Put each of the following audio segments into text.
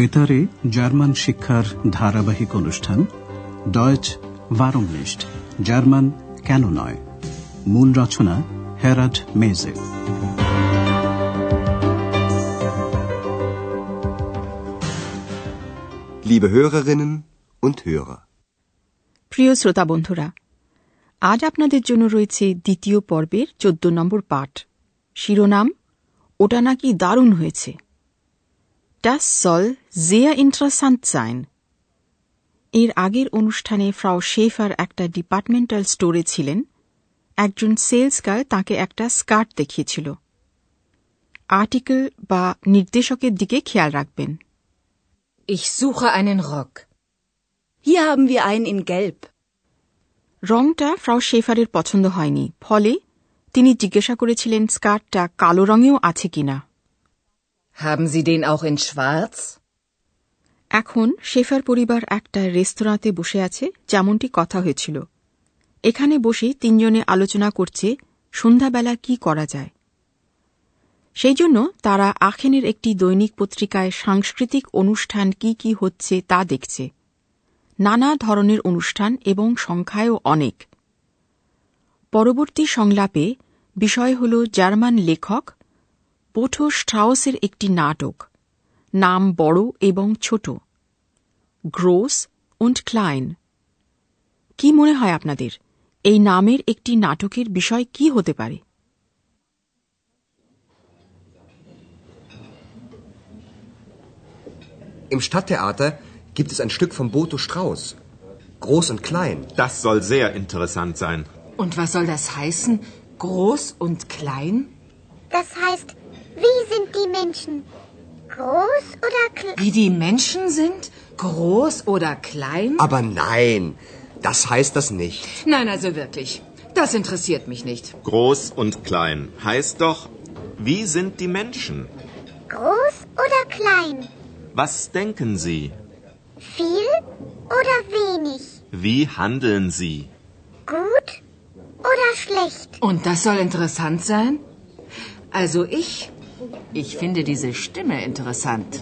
বেতারে জার্মান শিক্ষার ধারাবাহিক অনুষ্ঠান ডয়েচ ভারমনিস্ট জার্মান কেন নয়? মূল রচনা হেরাড মেজে Liebe Hörerinnen und Hörer. প্রিয় শ্রোতা বন্ধুরা আজ আপনাদের জন্য রয়েছে দ্বিতীয় পর্বের চোদ্দ নম্বর পাঠ। শিরোনাম ওটা নাকি দারুণ হয়েছে। Das soll sehr interessant sein. এর আগের অনুষ্ঠানে ফ্রাও শেফার একটা ডিপার্টমেন্টাল স্টোরে ছিলেন একজন সেলস গার্ল তাকে একটা স্কার্ট দেখিয়েছিল আর্টিকেল বা নির্দেশকের দিকে খেয়াল রাখবেন Ich suche einen Rock. Hier haben wir einen in Gelb. রংটা ফ্রাও শেফারের পছন্দ হয়নি ফলে তিনি জিজ্ঞাসা করেছিলেন স্কার্টটা কালো রঙেও আছে কিনা Haben Sie den auch in Schwarz? এখন শেফার পরিবার একটা রেস্তোরাঁতে বসে আছে, যেমনটি কথা হয়েছিল। এখানে বসে তিনজনে আলোচনা করছে, সন্ধ্যাবেলা কি করা যায়। সেই জন্য তারা আখেনের একটি দৈনিক পত্রিকায় সাংস্কৃতিক অনুষ্ঠান কি কি হচ্ছে তা দেখছে। নানা ধরনের অনুষ্ঠান এবং সংখ্যায়ও অনেক। পরবর্তী সংলাপে বিষয় হল জার্মান লেখক পোঠো স্ট্রাউসের একটি নাটক নাম বড় এবং ছোট গ্রোস উন্ড ক্লাইন কি মনে হয় আপনাদের এই নামের একটি নাটকের বিষয় কি হতে পারে Im Stadttheater gibt es ein Stück von Boto Strauß. Groß und klein. Das soll sehr interessant sein. Und was soll das heißen? Groß und klein? Das heißt, wie sind die Menschen? Groß oder klein? Wie die Menschen sind? Groß oder klein? Aber nein, das heißt das nicht. Nein, also wirklich. Das interessiert mich nicht. Groß und klein heißt doch, wie sind die Menschen? Groß oder klein? Was denken Sie? Viel oder wenig? Wie handeln Sie? Gut oder schlecht? Und das soll interessant sein? Also ich, ich finde diese Stimme interessant.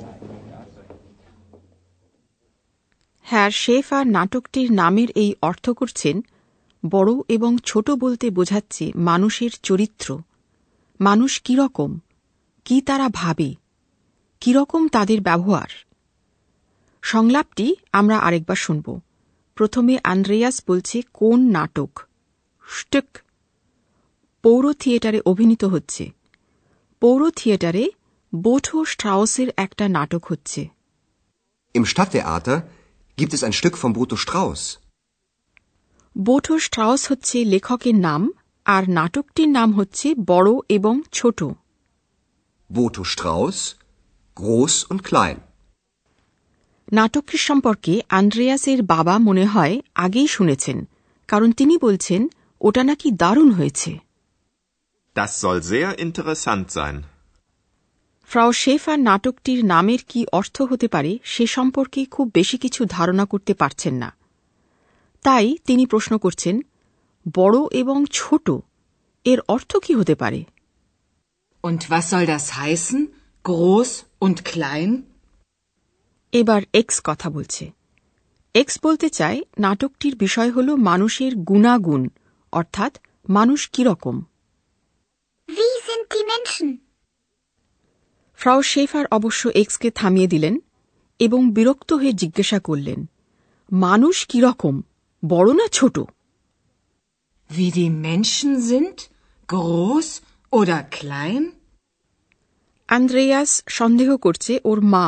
হ্যাঁ shepherd নাটকটির নামের এই অর্থ করছেন, বড় এবং ছোট বলতে বোঝাচ্ছে মানুষের চরিত্র। মানুষ কীরকম কি তারা ভাবে? কীরকম তাদের ব্যবহার? সংলাপটি আমরা আরেকবার শুনব। প্রথমে আন্দ্রেয়াস বলছে, কোন নাটক? স্টুক পৌর থিয়েটারে অভিনীত হচ্ছে। পৌর থিয়েটারে বোঠো স্ট্রাউসের একটা নাটক হচ্ছে Im Stadttheater gibt es ein Stück von Boto Strauß. Botho Strauss হচ্ছে লেখকের নাম আর নাটকটির নাম হচ্ছে বড় এবং ছোট Boto Strauß, groß und klein. নাটকটির সম্পর্কে আন্দ্রেয়াসের বাবা মনে হয় আগেই শুনেছেন কারণ তিনি বলছেন ওটা নাকি দারুণ হয়েছে Das soll sehr interessant sein. ফ্রাও শেফার নাটকটির নামের কি অর্থ হতে পারে সে সম্পর্কে খুব বেশি কিছু ধারণা করতে পারছেন না তাই তিনি প্রশ্ন করছেন বড় এবং ছোট এর অর্থ কি হতে পারে Und was soll das heißen? Groß und klein? এবার এক্স কথা বলছে এক্স বলতে চায় নাটকটির বিষয় হল মানুষের গুণাগুণ অর্থাৎ মানুষ কীরকম Wie sind die Menschen? ফ্রাও শেফার অবশ্য এক্সকে থামিয়ে দিলেন এবং বিরক্ত হয়ে জিজ্ঞাসা করলেন মানুষ কীরকম বড় না ছোট Wie die Menschen sind? Groß oder klein? Andreas সন্দেহ করছে ওর মা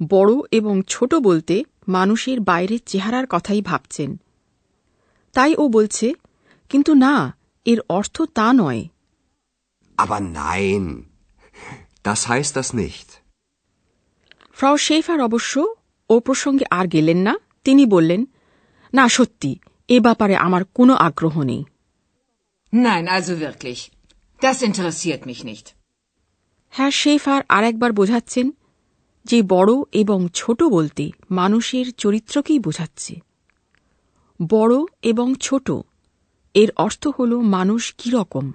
বড় এবং ছোট বলতে মানুষের বাইরের চেহারার কথাই ভাবছেন তাই ও বলছে কিন্তু না এর অর্থ তা নয় Aber nein, das heißt das nicht. ফ্রাও শেফার অবশ্য ও প্রসঙ্গে আর গেলেন না তিনি বললেন না সত্যি এ ব্যাপারে আমার কোনো আগ্রহ নেই Nein, also wirklich. Das interessiert mich nicht. হ্যাঁ শেফার আরেকবার বোঝাচ্ছেন যে বড় এবং ছোট বলতে মানুষের চরিত্রকেই বোঝাচ্ছে বড় এবং ছোট এর অর্থ হল মানুষ কীরকম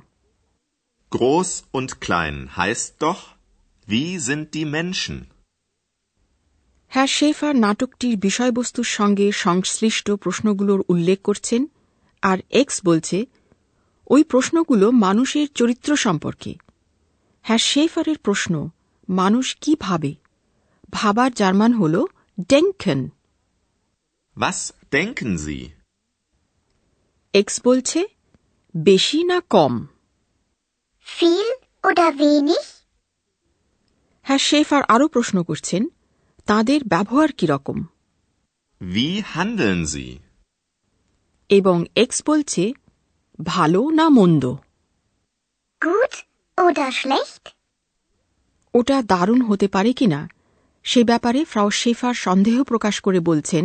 Groß und klein heißt doch, wie sind die Menschen? হ্যাঁ শেফার নাটকটির বিষয়বস্তুর সঙ্গে সংশ্লিষ্ট প্রশ্নগুলোর উল্লেখ করছেন আর এক্স বলছে ওই প্রশ্নগুলো মানুষের চরিত্র সম্পর্কে হ্যাঁ শেফারের প্রশ্ন মানুষ কি ভাবে ভাবার জার্মান হল ডেঙ্কেন Was denken Sie? এক্স বলছে বেশি না কম Viel oder wenig? হ্যাঁ শেফার আরও প্রশ্ন করছেন তাদের ব্যবহার কীরকম Wie handeln Sie? এবং এক্স বলছে ভালো না মন্দ Gut oder schlecht? ওটা দারুণ হতে পারে কিনা সে ব্যাপারে ফ্রাউ শেফার সন্দেহ প্রকাশ করে বলছেন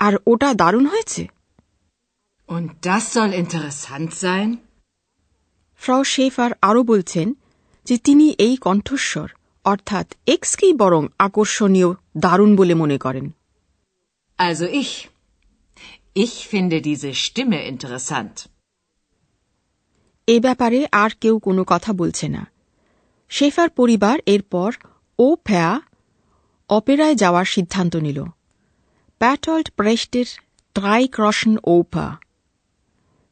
আর ওটা দারুণ হয়েছে Und das soll interessant sein? ফ্রাউ শেফার আরও বলছেন যে তিনি এই কণ্ঠস্বর অর্থাৎ এক্সকেই বরং আকর্ষণীয় দারুণ বলে মনে করেন Also ich. Ich finde diese Stimme interessant. এ ব্যাপারে আর কেউ কোনো কথা বলছে না শেফার পরিবার এরপর ও ফ্যা অপেরায় যাওয়ার সিদ্ধান্ত নিল প্যাটল্ট প্রেস্টের ট্রাই ক্রশন ওপা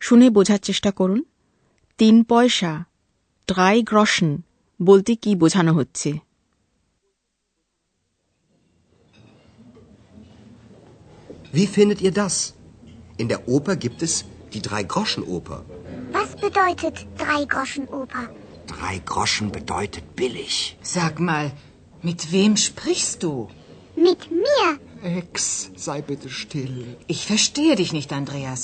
শুনে বোঝার চেষ্টা করুন তিন পয়সা ট্রাই গ্রশন বলতে কি বোঝানো হচ্ছে Wie findet ihr das? In der Oper gibt es die Drei-Groschen-Oper. Was bedeutet Drei-Groschen-Oper? Drei Groschen bedeutet billig. Sag mal, mit wem sprichst du? Mit mir. Ex, sei bitte still. Ich verstehe dich nicht, Andreas.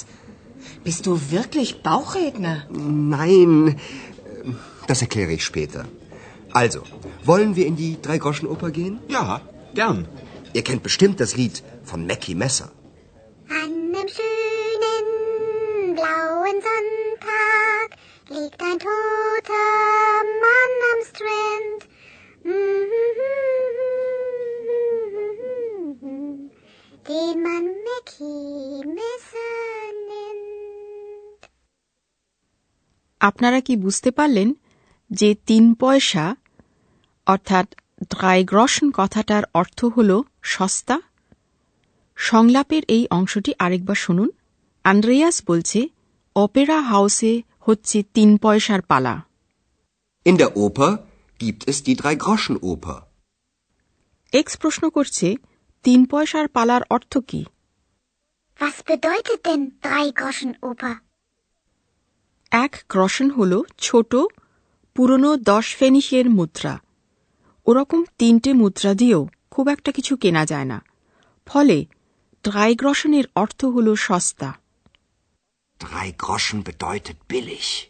Bist du wirklich Bauchredner? Nein, das erkläre ich später. Also, wollen wir in die Drei-Groschen-Oper gehen? Ja, gern. Ihr kennt bestimmt das Lied von Mackie Messer. আপনারা কি বুঝতে পারলেন যে তিন পয়সা অর্থাৎ dry গ্রশন কথাটার অর্থ হল সস্তা সংলাপের এই অংশটি আরেকবার শুনুন আন্দ্রেয়াস বলছে অপেরা হাউসে হচ্ছে তিন পয়সার পালা In der Oper gibt es die Drei-Groschen-Oper. X প্রশ্ন করছে তিন পয়সার পালার অর্থ কি Was bedeutet denn Drei-Groschen-Oper? এক গ্রশন হল ছোট পুরনো দশ ফেনিসের মুদ্রা। ওরকম তিনটে মুদ্রা দিয়েও খুব একটা কিছু কেনা যায় না। ফলে গ্রশনের অর্থ হল সস্তা। Drei Groschen bedeutet billig.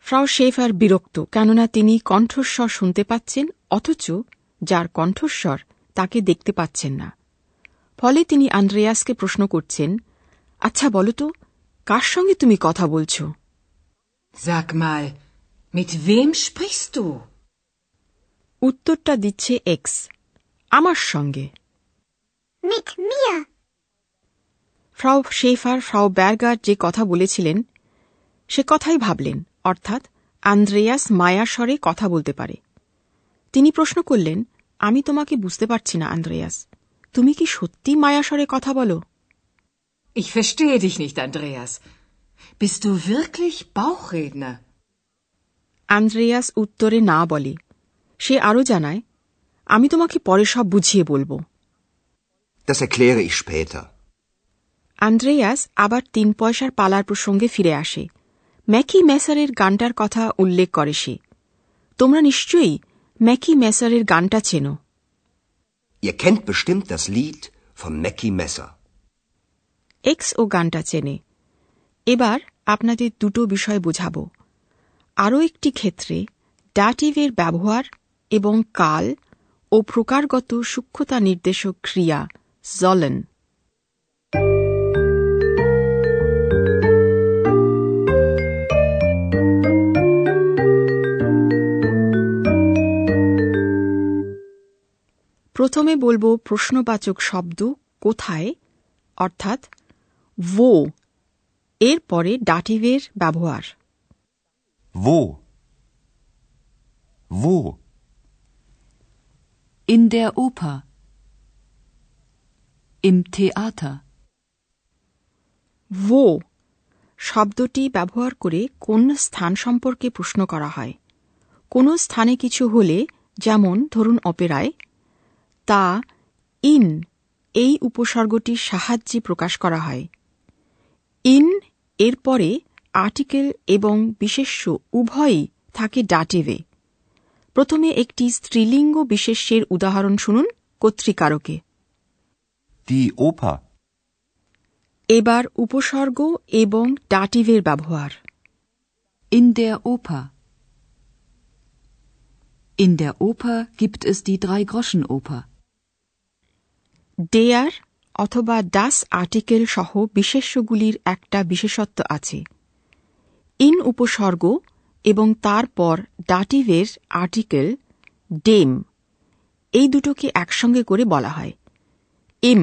ফ্রাউ শেফার বিরক্ত কেননা তিনি কণ্ঠস্বর শুনতে পাচ্ছেন অথচ যার কণ্ঠস্বর তাকে দেখতে পাচ্ছেন না। ফলে তিনি আন্দ্রেয়াসকে প্রশ্ন করছেন আচ্ছা বলো তো কার সঙ্গে তুমি কথা বলছ Sag mal, mit wem sprichst du? উত্তরটা দিচ্ছে এক্স আমার সঙ্গে Mit mir. ফ্রাউ শেফার ফ্রাউ ব্যার্গার যে কথা বলেছিলেন সে কথাই ভাবলেন অর্থাৎ আন্দ্রেয়াস মায়া স্বরে কথা বলতে পারে তিনি প্রশ্ন করলেন আমি তোমাকে বুঝতে পারছি না আন্দ্রেয়াস তুমি কি সত্যি মায়া স্বরে কথা বলো Ich verstehe dich nicht, Andreas. Bist du wirklich Bauchredner? Andreas উত্তরে না বলে সে আরও জানায় আমি তোমাকে পরে সব বুঝিয়ে বলব Das erkläre ich später. Andreas আবার তিন পয়সার পালার প্রসঙ্গে ফিরে আসে ম্যাকি মেসারের গানটার কথা উল্লেখ করে সে তোমরা নিশ্চয়ই ম্যাকি মেসারের গানটা চেনো Ihr kennt bestimmt das Lied von Mackie Messer. X ও গানটা চেনে। এবার আপনাদের দুটো বিষয় বোঝাব। আরও একটি ক্ষেত্রে ডাটিভের ব্যবহার এবং কাল ও প্রকারগত সূক্ষ্মতা নির্দেশক ক্রিয়া জলেন প্রথমে বলব প্রশ্নবাচক শব্দ কোথায়, অর্থাৎ ভো এর পরে ডাটিভের ব্যবহার Wo? Wo? In der Oper. Im Theater. wo শব্দটি ব্যবহার করে কোন স্থান সম্পর্কে প্রশ্ন করা হয় কোন স্থানে কিছু হলে যেমন ধরুন অপেরায় তা ইন এই উপসর্গটির সাহায্যে প্রকাশ করা হয় ইন এর পরে আর্টিকেল এবং বিশেষ্য উভয়ই থাকে ডাটিভে প্রথমে একটি স্ত্রীলিঙ্গ বিশেষ্যের উদাহরণ শুনুন কর্তৃকারকে. এবার উপসর্গ এবং ডাটিভের ব্যবহার In der Oper. In der Oper gibt es die Drei-Groschen-Oper. ডেয়ার অথবা ডাস আর্টিকেল সহ বিশেষ্যগুলির একটা বিশেষত্ব আছে ইন উপসর্গ এবং তারপর ডাটিভের আর্টিকেল ডেম এই দুটোকে একসঙ্গে করে বলা হয় এম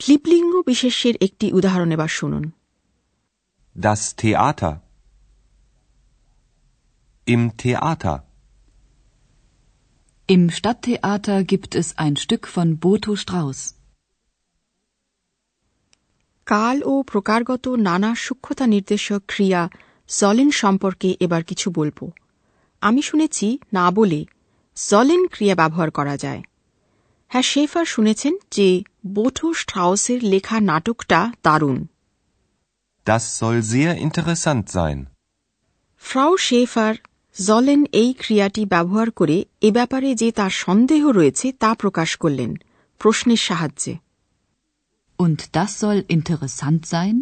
ক্লিপলিঙ্গ বিশেষ্যের একটি উদাহরণ এবার শুনুন Das Theater. Im Theater. Im Stadttheater gibt es ein Stück von Boto Strauß. কাল ও প্রকারগত নানা সূক্ষ্মতা নির্দেশক ক্রিয়া জলেন সম্পর্কে এবার কিছু বলব। আমি শুনেছি না বলে জলেন ক্রিয়া ব্যবহার করা যায়। হ্যাঁ শেফার শুনেছেন যে বোঠো স্ট্রাউসের লেখা নাটকটা দারুণ। Das soll sehr interessant sein. ফ্রাউ শেফার জলেন এই ক্রিয়াটি ব্যবহার করে এ ব্যাপারে যে তার সন্দেহ রয়েছে তা প্রকাশ করলেন প্রশ্নের সাহায্যে। Und das soll interessant sein?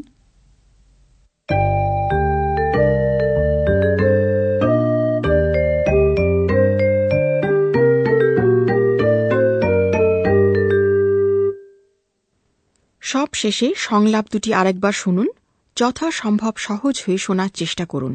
সব শেষে সংলাপ দুটি আরেকবার শুনুন যথাসম্ভব সহজ হয়ে শোনার চেষ্টা করুন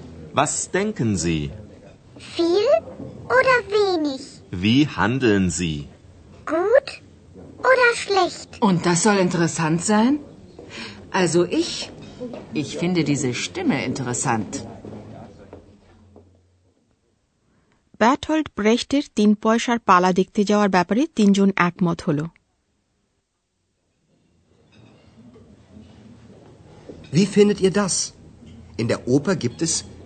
Was denken Sie? Viel oder wenig? Wie handeln Sie? Gut oder schlecht? Und das soll interessant sein? Also ich, ich finde diese Stimme interessant. ব্যাটল্ড ব্রেস্টের তিন পয়সার পালা দেখতে যাওয়ার ব্যাপারে তিনজন একমত হল Wie findet ihr das? In der Oper gibt es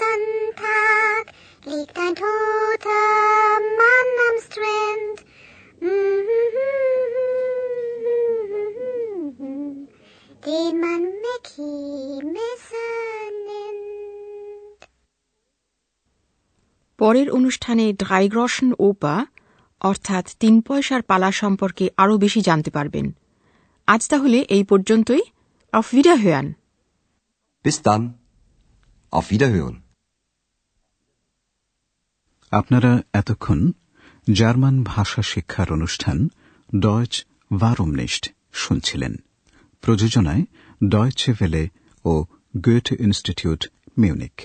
Sonntag liegt ein toter Mann am Strand. Den man Mackie Messer nennt. পরের অনুষ্ঠানে ড্রাইগ্রশন ওপা অর্থাৎ তিন পয়সার পালা সম্পর্কে আরও বেশি জানতে পারবেন আজ তাহলে এই পর্যন্তই অফ ভিডা Bis dann. Auf Wiederhören. আপনারা এতক্ষণ জার্মান ভাষা শিক্ষার অনুষ্ঠান ডয়চ ভারমনিস্ট শুনছিলেন। প্রযোজনায় ডয়চে ভেলে ও গুয়েট ইনস্টিটিউট মিউনিক